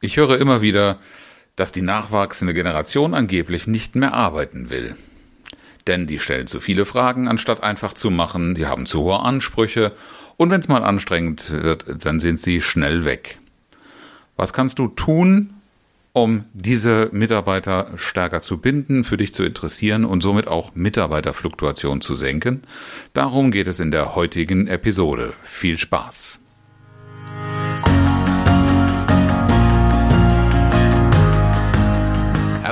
Ich höre immer wieder, dass die nachwachsende Generation angeblich nicht mehr arbeiten will. Denn die stellen zu viele Fragen, anstatt einfach zu machen, die haben zu hohe Ansprüche und wenn es mal anstrengend wird, dann sind sie schnell weg. Was kannst du tun, um diese Mitarbeiter stärker zu binden, für dich zu interessieren und somit auch Mitarbeiterfluktuation zu senken? Darum geht es in der heutigen Episode. Viel Spaß!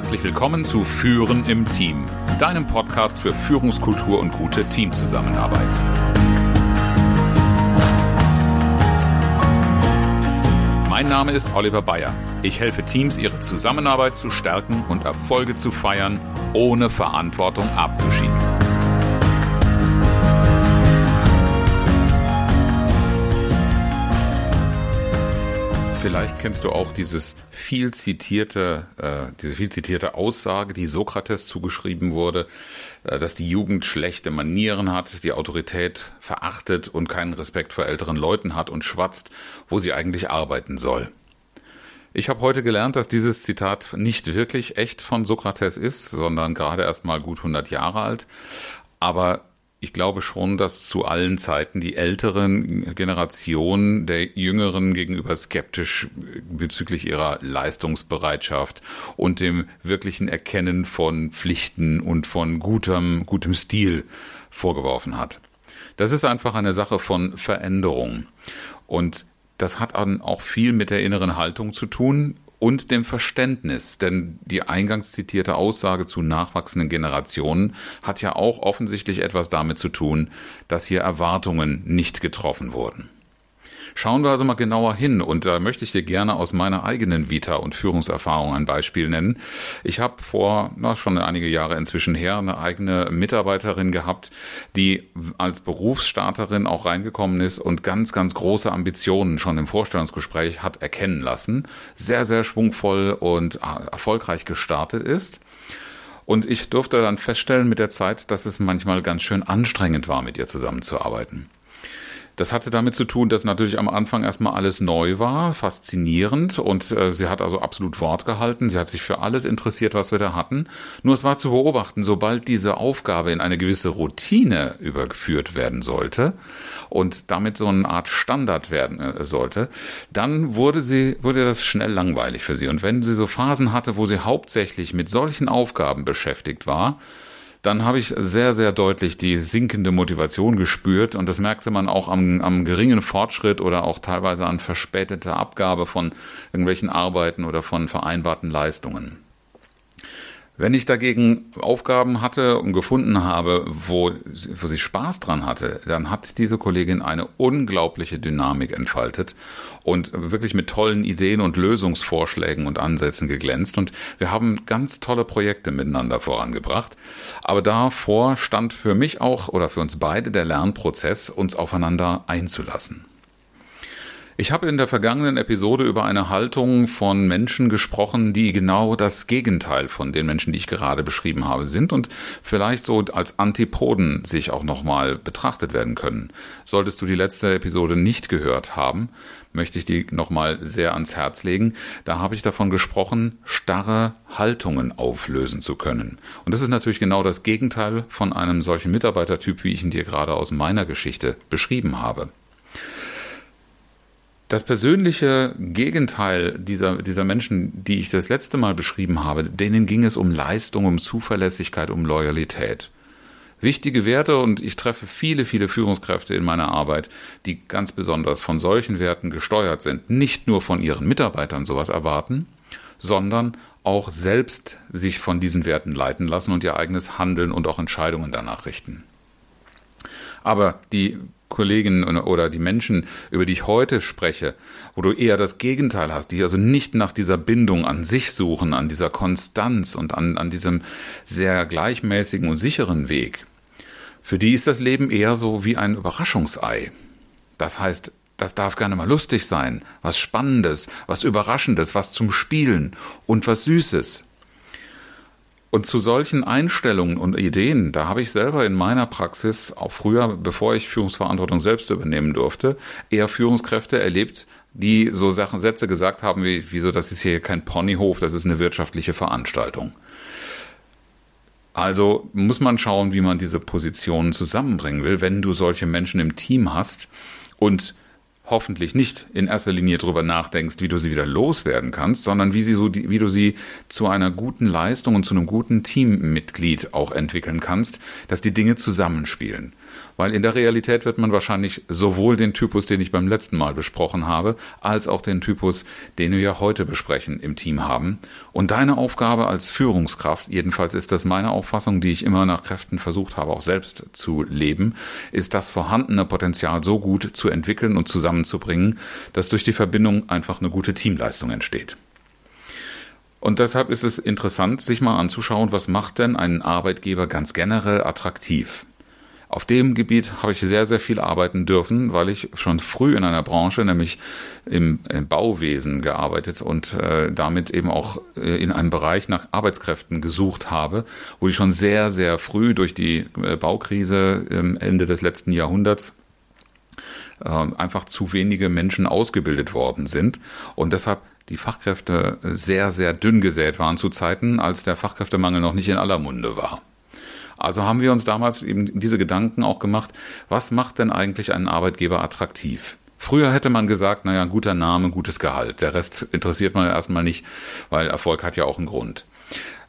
Herzlich willkommen zu Führen im Team, deinem Podcast für Führungskultur und gute Teamzusammenarbeit. Mein Name ist Oliver Bayer. Ich helfe Teams, ihre Zusammenarbeit zu stärken und Erfolge zu feiern, ohne Verantwortung abzuschieben. Vielleicht kennst du auch dieses viel zitierte, äh, diese viel zitierte Aussage, die Sokrates zugeschrieben wurde, äh, dass die Jugend schlechte Manieren hat, die Autorität verachtet und keinen Respekt vor älteren Leuten hat und schwatzt, wo sie eigentlich arbeiten soll. Ich habe heute gelernt, dass dieses Zitat nicht wirklich echt von Sokrates ist, sondern gerade erst mal gut 100 Jahre alt. Aber ich glaube schon, dass zu allen Zeiten die älteren Generationen der Jüngeren gegenüber skeptisch bezüglich ihrer Leistungsbereitschaft und dem wirklichen Erkennen von Pflichten und von gutem, gutem Stil vorgeworfen hat. Das ist einfach eine Sache von Veränderung. Und das hat dann auch viel mit der inneren Haltung zu tun und dem Verständnis. Denn die eingangs zitierte Aussage zu nachwachsenden Generationen hat ja auch offensichtlich etwas damit zu tun, dass hier Erwartungen nicht getroffen wurden. Schauen wir also mal genauer hin und da möchte ich dir gerne aus meiner eigenen Vita und Führungserfahrung ein Beispiel nennen. Ich habe vor na, schon einige Jahre inzwischen her eine eigene Mitarbeiterin gehabt, die als Berufsstarterin auch reingekommen ist und ganz, ganz große Ambitionen schon im Vorstellungsgespräch hat erkennen lassen, sehr, sehr schwungvoll und äh, erfolgreich gestartet ist. Und ich durfte dann feststellen mit der Zeit, dass es manchmal ganz schön anstrengend war, mit ihr zusammenzuarbeiten. Das hatte damit zu tun, dass natürlich am Anfang erstmal alles neu war, faszinierend und äh, sie hat also absolut Wort gehalten. Sie hat sich für alles interessiert, was wir da hatten. Nur es war zu beobachten, sobald diese Aufgabe in eine gewisse Routine übergeführt werden sollte und damit so eine Art Standard werden äh, sollte, dann wurde sie, wurde das schnell langweilig für sie. Und wenn sie so Phasen hatte, wo sie hauptsächlich mit solchen Aufgaben beschäftigt war, dann habe ich sehr, sehr deutlich die sinkende Motivation gespürt und das merkte man auch am, am geringen Fortschritt oder auch teilweise an verspäteter Abgabe von irgendwelchen Arbeiten oder von vereinbarten Leistungen. Wenn ich dagegen Aufgaben hatte und gefunden habe, wo, wo sie Spaß dran hatte, dann hat diese Kollegin eine unglaubliche Dynamik entfaltet und wirklich mit tollen Ideen und Lösungsvorschlägen und Ansätzen geglänzt. Und wir haben ganz tolle Projekte miteinander vorangebracht. Aber davor stand für mich auch oder für uns beide der Lernprozess, uns aufeinander einzulassen. Ich habe in der vergangenen Episode über eine Haltung von Menschen gesprochen, die genau das Gegenteil von den Menschen, die ich gerade beschrieben habe, sind und vielleicht so als Antipoden sich auch nochmal betrachtet werden können. Solltest du die letzte Episode nicht gehört haben, möchte ich die nochmal sehr ans Herz legen. Da habe ich davon gesprochen, starre Haltungen auflösen zu können. Und das ist natürlich genau das Gegenteil von einem solchen Mitarbeitertyp, wie ich ihn dir gerade aus meiner Geschichte beschrieben habe. Das persönliche Gegenteil dieser, dieser Menschen, die ich das letzte Mal beschrieben habe, denen ging es um Leistung, um Zuverlässigkeit, um Loyalität. Wichtige Werte und ich treffe viele, viele Führungskräfte in meiner Arbeit, die ganz besonders von solchen Werten gesteuert sind, nicht nur von ihren Mitarbeitern sowas erwarten, sondern auch selbst sich von diesen Werten leiten lassen und ihr eigenes Handeln und auch Entscheidungen danach richten. Aber die Kollegen oder die Menschen, über die ich heute spreche, wo du eher das Gegenteil hast, die also nicht nach dieser Bindung an sich suchen, an dieser Konstanz und an, an diesem sehr gleichmäßigen und sicheren Weg, für die ist das Leben eher so wie ein Überraschungsei. Das heißt, das darf gerne mal lustig sein, was Spannendes, was Überraschendes, was zum Spielen und was Süßes. Und zu solchen Einstellungen und Ideen, da habe ich selber in meiner Praxis, auch früher, bevor ich Führungsverantwortung selbst übernehmen durfte, eher Führungskräfte erlebt, die so Sachen, Sätze gesagt haben, wie, wieso, das ist hier kein Ponyhof, das ist eine wirtschaftliche Veranstaltung. Also muss man schauen, wie man diese Positionen zusammenbringen will, wenn du solche Menschen im Team hast und hoffentlich nicht in erster Linie darüber nachdenkst, wie du sie wieder loswerden kannst, sondern wie, sie so, wie du sie zu einer guten Leistung und zu einem guten Teammitglied auch entwickeln kannst, dass die Dinge zusammenspielen. Weil in der Realität wird man wahrscheinlich sowohl den Typus, den ich beim letzten Mal besprochen habe, als auch den Typus, den wir ja heute besprechen, im Team haben. Und deine Aufgabe als Führungskraft, jedenfalls ist das meine Auffassung, die ich immer nach Kräften versucht habe, auch selbst zu leben, ist das vorhandene Potenzial so gut zu entwickeln und zusammenzubringen, dass durch die Verbindung einfach eine gute Teamleistung entsteht. Und deshalb ist es interessant, sich mal anzuschauen, was macht denn einen Arbeitgeber ganz generell attraktiv? Auf dem Gebiet habe ich sehr, sehr viel arbeiten dürfen, weil ich schon früh in einer Branche, nämlich im, im Bauwesen, gearbeitet und äh, damit eben auch äh, in einem Bereich nach Arbeitskräften gesucht habe, wo ich schon sehr, sehr früh durch die äh, Baukrise ähm, Ende des letzten Jahrhunderts äh, einfach zu wenige Menschen ausgebildet worden sind und deshalb die Fachkräfte sehr, sehr dünn gesät waren zu Zeiten, als der Fachkräftemangel noch nicht in aller Munde war. Also haben wir uns damals eben diese Gedanken auch gemacht, was macht denn eigentlich einen Arbeitgeber attraktiv? Früher hätte man gesagt, naja, guter Name, gutes Gehalt. Der Rest interessiert man erstmal nicht, weil Erfolg hat ja auch einen Grund.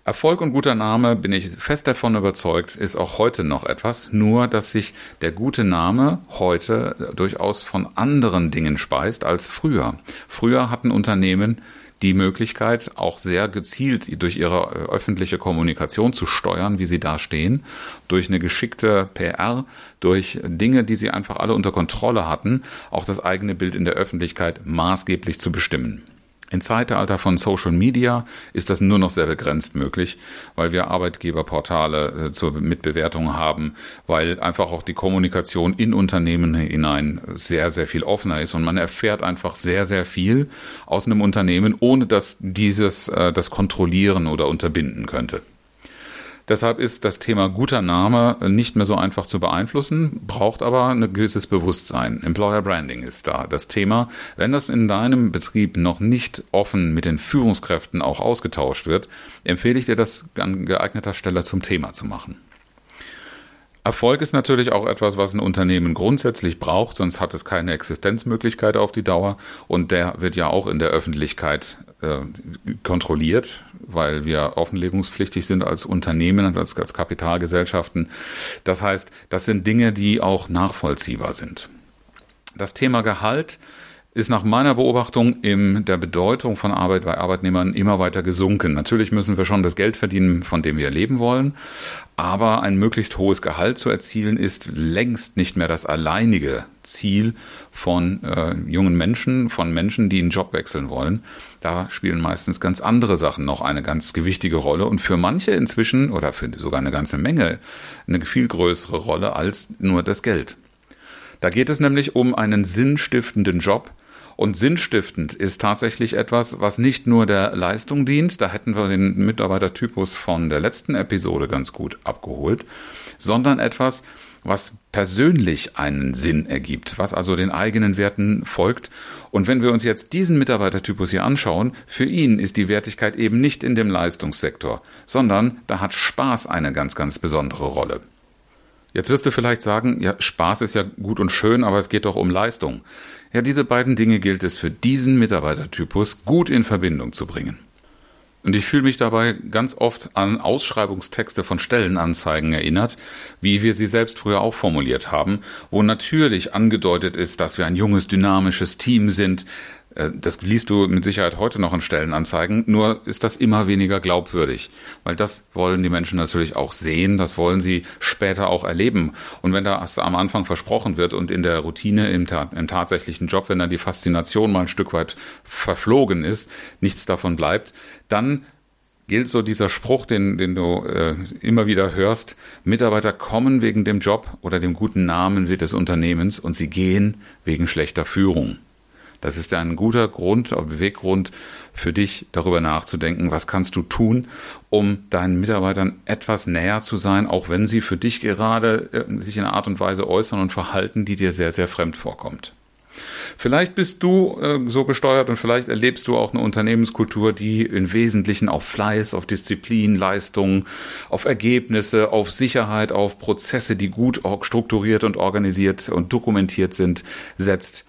Erfolg und guter Name, bin ich fest davon überzeugt, ist auch heute noch etwas, nur dass sich der gute Name heute durchaus von anderen Dingen speist als früher. Früher hatten Unternehmen die Möglichkeit, auch sehr gezielt durch ihre äh, öffentliche Kommunikation zu steuern, wie sie da stehen, durch eine geschickte PR, durch Dinge, die sie einfach alle unter Kontrolle hatten, auch das eigene Bild in der Öffentlichkeit maßgeblich zu bestimmen. Im Zeitalter von Social Media ist das nur noch sehr begrenzt möglich, weil wir Arbeitgeberportale äh, zur Mitbewertung haben, weil einfach auch die Kommunikation in Unternehmen hinein sehr, sehr viel offener ist und man erfährt einfach sehr, sehr viel aus einem Unternehmen, ohne dass dieses äh, das kontrollieren oder unterbinden könnte. Deshalb ist das Thema guter Name nicht mehr so einfach zu beeinflussen, braucht aber ein gewisses Bewusstsein. Employer Branding ist da das Thema. Wenn das in deinem Betrieb noch nicht offen mit den Führungskräften auch ausgetauscht wird, empfehle ich dir das an geeigneter Stelle zum Thema zu machen. Erfolg ist natürlich auch etwas, was ein Unternehmen grundsätzlich braucht, sonst hat es keine Existenzmöglichkeit auf die Dauer und der wird ja auch in der Öffentlichkeit äh, kontrolliert, weil wir offenlegungspflichtig sind als Unternehmen, als, als Kapitalgesellschaften. Das heißt, das sind Dinge, die auch nachvollziehbar sind. Das Thema Gehalt ist nach meiner Beobachtung in der Bedeutung von Arbeit bei Arbeitnehmern immer weiter gesunken. Natürlich müssen wir schon das Geld verdienen, von dem wir leben wollen, aber ein möglichst hohes Gehalt zu erzielen ist längst nicht mehr das alleinige Ziel von äh, jungen Menschen, von Menschen, die einen Job wechseln wollen. Da spielen meistens ganz andere Sachen noch eine ganz gewichtige Rolle und für manche inzwischen oder für sogar eine ganze Menge eine viel größere Rolle als nur das Geld. Da geht es nämlich um einen sinnstiftenden Job, und sinnstiftend ist tatsächlich etwas, was nicht nur der Leistung dient, da hätten wir den Mitarbeitertypus von der letzten Episode ganz gut abgeholt, sondern etwas, was persönlich einen Sinn ergibt, was also den eigenen Werten folgt. Und wenn wir uns jetzt diesen Mitarbeitertypus hier anschauen, für ihn ist die Wertigkeit eben nicht in dem Leistungssektor, sondern da hat Spaß eine ganz, ganz besondere Rolle. Jetzt wirst du vielleicht sagen, ja, Spaß ist ja gut und schön, aber es geht doch um Leistung. Ja, diese beiden Dinge gilt es für diesen Mitarbeitertypus gut in Verbindung zu bringen. Und ich fühle mich dabei ganz oft an Ausschreibungstexte von Stellenanzeigen erinnert, wie wir sie selbst früher auch formuliert haben, wo natürlich angedeutet ist, dass wir ein junges, dynamisches Team sind, das liest du mit Sicherheit heute noch in Stellenanzeigen, nur ist das immer weniger glaubwürdig, weil das wollen die Menschen natürlich auch sehen, das wollen sie später auch erleben. Und wenn das am Anfang versprochen wird und in der Routine, im, im tatsächlichen Job, wenn dann die Faszination mal ein Stück weit verflogen ist, nichts davon bleibt, dann gilt so dieser Spruch, den, den du äh, immer wieder hörst, Mitarbeiter kommen wegen dem Job oder dem guten Namen des Unternehmens und sie gehen wegen schlechter Führung. Das ist ein guter Grund, Beweggrund für dich, darüber nachzudenken, was kannst du tun, um deinen Mitarbeitern etwas näher zu sein, auch wenn sie für dich gerade äh, sich in einer Art und Weise äußern und verhalten, die dir sehr, sehr fremd vorkommt. Vielleicht bist du äh, so gesteuert und vielleicht erlebst du auch eine Unternehmenskultur, die im Wesentlichen auf Fleiß, auf Disziplin, Leistung, auf Ergebnisse, auf Sicherheit, auf Prozesse, die gut strukturiert und organisiert und dokumentiert sind, setzt.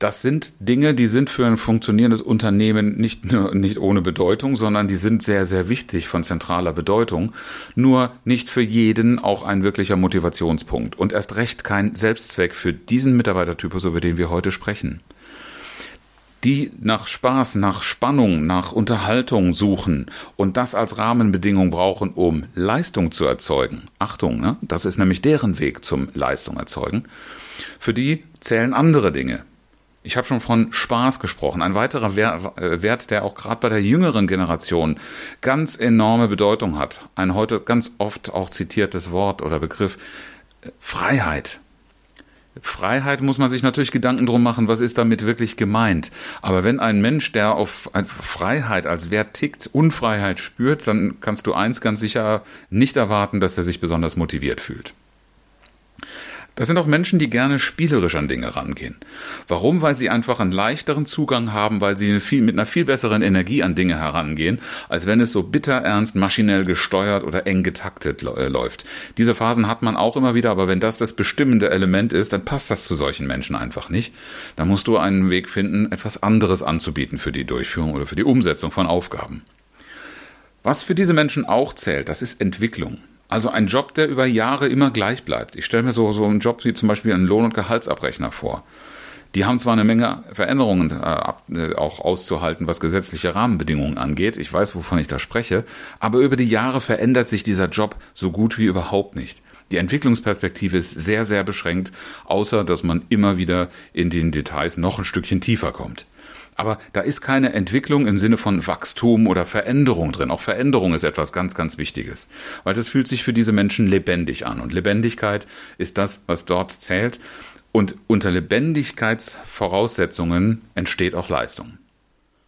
Das sind Dinge, die sind für ein funktionierendes Unternehmen nicht nur nicht ohne Bedeutung, sondern die sind sehr, sehr wichtig von zentraler Bedeutung. Nur nicht für jeden auch ein wirklicher Motivationspunkt und erst recht kein Selbstzweck für diesen Mitarbeitertypus, über den wir heute sprechen. Die nach Spaß, nach Spannung, nach Unterhaltung suchen und das als Rahmenbedingung brauchen, um Leistung zu erzeugen. Achtung, ne? das ist nämlich deren Weg zum Leistung erzeugen. Für die zählen andere Dinge ich habe schon von Spaß gesprochen. Ein weiterer äh, Wert, der auch gerade bei der jüngeren Generation ganz enorme Bedeutung hat. Ein heute ganz oft auch zitiertes Wort oder Begriff äh, Freiheit. Freiheit muss man sich natürlich Gedanken drum machen, was ist damit wirklich gemeint. Aber wenn ein Mensch, der auf Freiheit als Wert tickt, Unfreiheit spürt, dann kannst du eins ganz sicher nicht erwarten, dass er sich besonders motiviert fühlt. Das sind auch Menschen, die gerne spielerisch an Dinge rangehen. Warum? Weil sie einfach einen leichteren Zugang haben, weil sie viel, mit einer viel besseren Energie an Dinge herangehen, als wenn es so bitter ernst, maschinell gesteuert oder eng getaktet äh, läuft. Diese Phasen hat man auch immer wieder, aber wenn das das bestimmende Element ist, dann passt das zu solchen Menschen einfach nicht. Da musst du einen Weg finden, etwas anderes anzubieten für die Durchführung oder für die Umsetzung von Aufgaben. Was für diese Menschen auch zählt, das ist Entwicklung. Also ein Job, der über Jahre immer gleich bleibt. Ich stelle mir so, so einen Job wie zum Beispiel einen Lohn- und Gehaltsabrechner vor. Die haben zwar eine Menge Veränderungen äh, äh, auch auszuhalten, was gesetzliche Rahmenbedingungen angeht. Ich weiß, wovon ich da spreche. Aber über die Jahre verändert sich dieser Job so gut wie überhaupt nicht. Die Entwicklungsperspektive ist sehr, sehr beschränkt, außer dass man immer wieder in den Details noch ein Stückchen tiefer kommt. Aber da ist keine Entwicklung im Sinne von Wachstum oder Veränderung drin. Auch Veränderung ist etwas ganz, ganz Wichtiges, weil das fühlt sich für diese Menschen lebendig an. Und Lebendigkeit ist das, was dort zählt. Und unter Lebendigkeitsvoraussetzungen entsteht auch Leistung.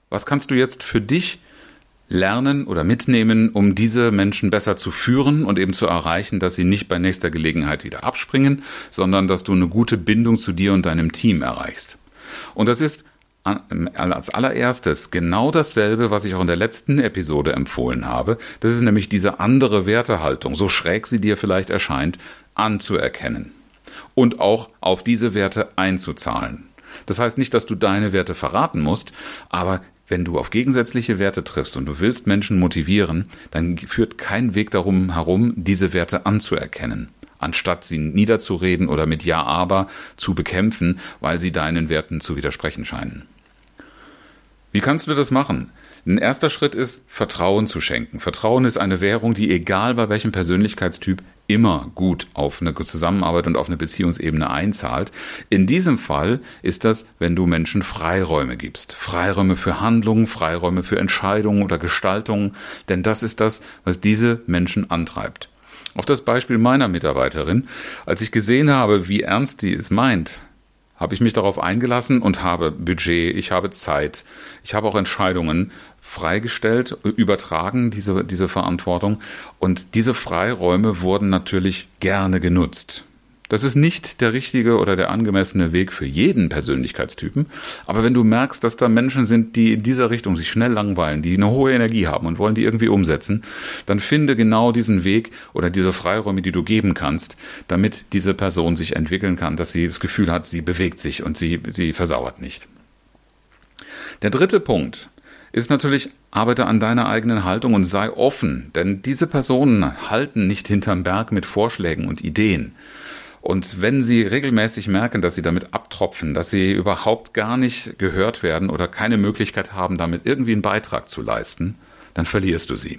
Was kannst du jetzt für dich lernen oder mitnehmen, um diese Menschen besser zu führen und eben zu erreichen, dass sie nicht bei nächster Gelegenheit wieder abspringen, sondern dass du eine gute Bindung zu dir und deinem Team erreichst. Und das ist als allererstes genau dasselbe, was ich auch in der letzten Episode empfohlen habe. Das ist nämlich diese andere Wertehaltung, so schräg sie dir vielleicht erscheint, anzuerkennen und auch auf diese Werte einzuzahlen. Das heißt nicht, dass du deine Werte verraten musst, aber wenn du auf gegensätzliche Werte triffst und du willst Menschen motivieren, dann führt kein Weg darum herum, diese Werte anzuerkennen anstatt sie niederzureden oder mit Ja aber zu bekämpfen, weil sie deinen Werten zu widersprechen scheinen. Wie kannst du das machen? Ein erster Schritt ist, Vertrauen zu schenken. Vertrauen ist eine Währung, die egal bei welchem Persönlichkeitstyp immer gut auf eine Zusammenarbeit und auf eine Beziehungsebene einzahlt. In diesem Fall ist das, wenn du Menschen Freiräume gibst. Freiräume für Handlungen, Freiräume für Entscheidungen oder Gestaltungen, denn das ist das, was diese Menschen antreibt. Auf das Beispiel meiner Mitarbeiterin, als ich gesehen habe, wie ernst die es meint, habe ich mich darauf eingelassen und habe Budget, ich habe Zeit, ich habe auch Entscheidungen freigestellt, übertragen, diese, diese Verantwortung. Und diese Freiräume wurden natürlich gerne genutzt. Das ist nicht der richtige oder der angemessene Weg für jeden Persönlichkeitstypen. Aber wenn du merkst, dass da Menschen sind, die in dieser Richtung sich schnell langweilen, die eine hohe Energie haben und wollen die irgendwie umsetzen, dann finde genau diesen Weg oder diese Freiräume, die du geben kannst, damit diese Person sich entwickeln kann, dass sie das Gefühl hat, sie bewegt sich und sie, sie versauert nicht. Der dritte Punkt ist natürlich, arbeite an deiner eigenen Haltung und sei offen, denn diese Personen halten nicht hinterm Berg mit Vorschlägen und Ideen. Und wenn Sie regelmäßig merken, dass Sie damit abtropfen, dass Sie überhaupt gar nicht gehört werden oder keine Möglichkeit haben, damit irgendwie einen Beitrag zu leisten, dann verlierst du sie.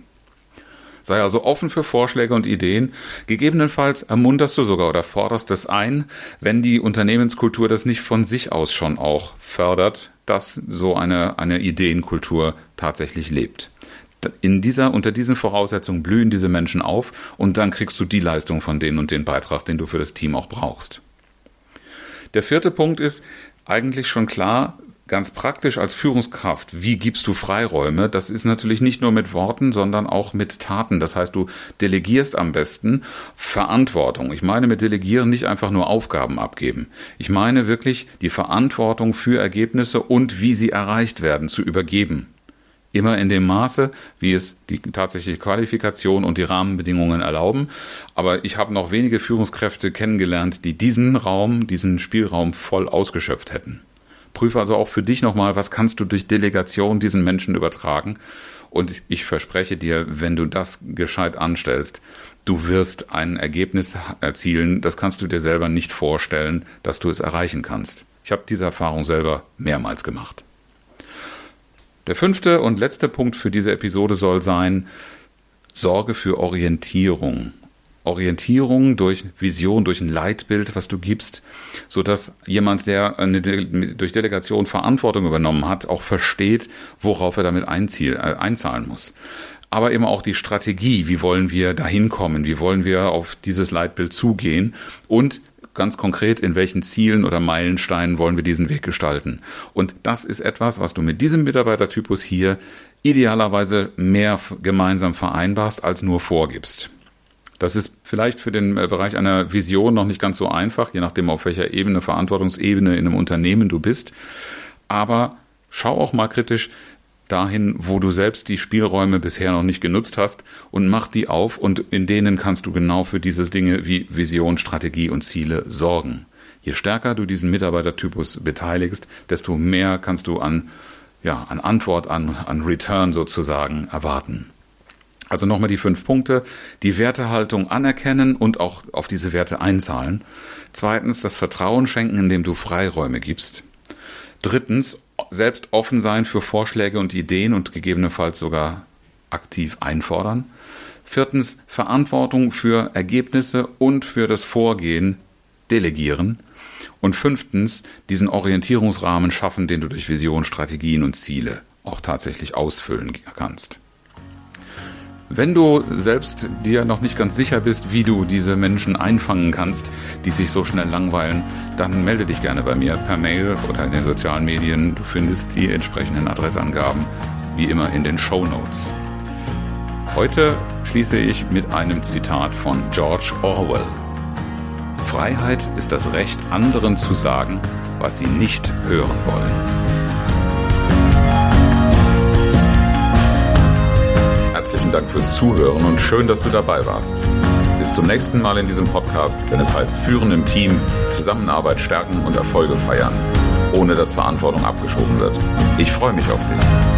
Sei also offen für Vorschläge und Ideen. Gegebenenfalls ermunterst du sogar oder forderst es ein, wenn die Unternehmenskultur das nicht von sich aus schon auch fördert, dass so eine, eine Ideenkultur tatsächlich lebt in dieser, unter diesen Voraussetzungen blühen diese Menschen auf und dann kriegst du die Leistung von denen und den Beitrag, den du für das Team auch brauchst. Der vierte Punkt ist eigentlich schon klar, Ganz praktisch als Führungskraft, wie gibst du Freiräume? Das ist natürlich nicht nur mit Worten, sondern auch mit Taten. Das heißt, du delegierst am besten Verantwortung. Ich meine mit delegieren nicht einfach nur Aufgaben abgeben. Ich meine wirklich die Verantwortung für Ergebnisse und wie sie erreicht werden zu übergeben. Immer in dem Maße, wie es die tatsächliche Qualifikation und die Rahmenbedingungen erlauben. Aber ich habe noch wenige Führungskräfte kennengelernt, die diesen Raum, diesen Spielraum voll ausgeschöpft hätten. Prüfe also auch für dich nochmal, was kannst du durch Delegation diesen Menschen übertragen. Und ich verspreche dir, wenn du das gescheit anstellst, du wirst ein Ergebnis erzielen, das kannst du dir selber nicht vorstellen, dass du es erreichen kannst. Ich habe diese Erfahrung selber mehrmals gemacht. Der fünfte und letzte Punkt für diese Episode soll sein, Sorge für Orientierung. Orientierung durch Vision, durch ein Leitbild, was du gibst, so dass jemand, der eine De durch Delegation Verantwortung übernommen hat, auch versteht, worauf er damit einziel, äh, einzahlen muss. Aber eben auch die Strategie, wie wollen wir dahin kommen, wie wollen wir auf dieses Leitbild zugehen und ganz konkret, in welchen Zielen oder Meilensteinen wollen wir diesen Weg gestalten. Und das ist etwas, was du mit diesem Mitarbeitertypus hier idealerweise mehr gemeinsam vereinbarst, als nur vorgibst. Das ist vielleicht für den äh, Bereich einer Vision noch nicht ganz so einfach, je nachdem, auf welcher Ebene, Verantwortungsebene in einem Unternehmen du bist. Aber schau auch mal kritisch dahin, wo du selbst die Spielräume bisher noch nicht genutzt hast und mach die auf und in denen kannst du genau für diese Dinge wie Vision, Strategie und Ziele sorgen. Je stärker du diesen Mitarbeitertypus beteiligst, desto mehr kannst du an, ja, an Antwort, an, an Return sozusagen erwarten. Also nochmal die fünf Punkte. Die Wertehaltung anerkennen und auch auf diese Werte einzahlen. Zweitens, das Vertrauen schenken, indem du Freiräume gibst. Drittens, selbst offen sein für Vorschläge und Ideen und gegebenenfalls sogar aktiv einfordern. Viertens, Verantwortung für Ergebnisse und für das Vorgehen delegieren. Und fünftens, diesen Orientierungsrahmen schaffen, den du durch Vision, Strategien und Ziele auch tatsächlich ausfüllen kannst. Wenn du selbst dir noch nicht ganz sicher bist, wie du diese Menschen einfangen kannst, die sich so schnell langweilen, dann melde dich gerne bei mir per Mail oder in den sozialen Medien. Du findest die entsprechenden Adressangaben wie immer in den Show Notes. Heute schließe ich mit einem Zitat von George Orwell. Freiheit ist das Recht, anderen zu sagen, was sie nicht hören wollen. Dank fürs Zuhören und schön, dass du dabei warst. Bis zum nächsten Mal in diesem Podcast, wenn es heißt Führen im Team, Zusammenarbeit stärken und Erfolge feiern, ohne dass Verantwortung abgeschoben wird. Ich freue mich auf dich.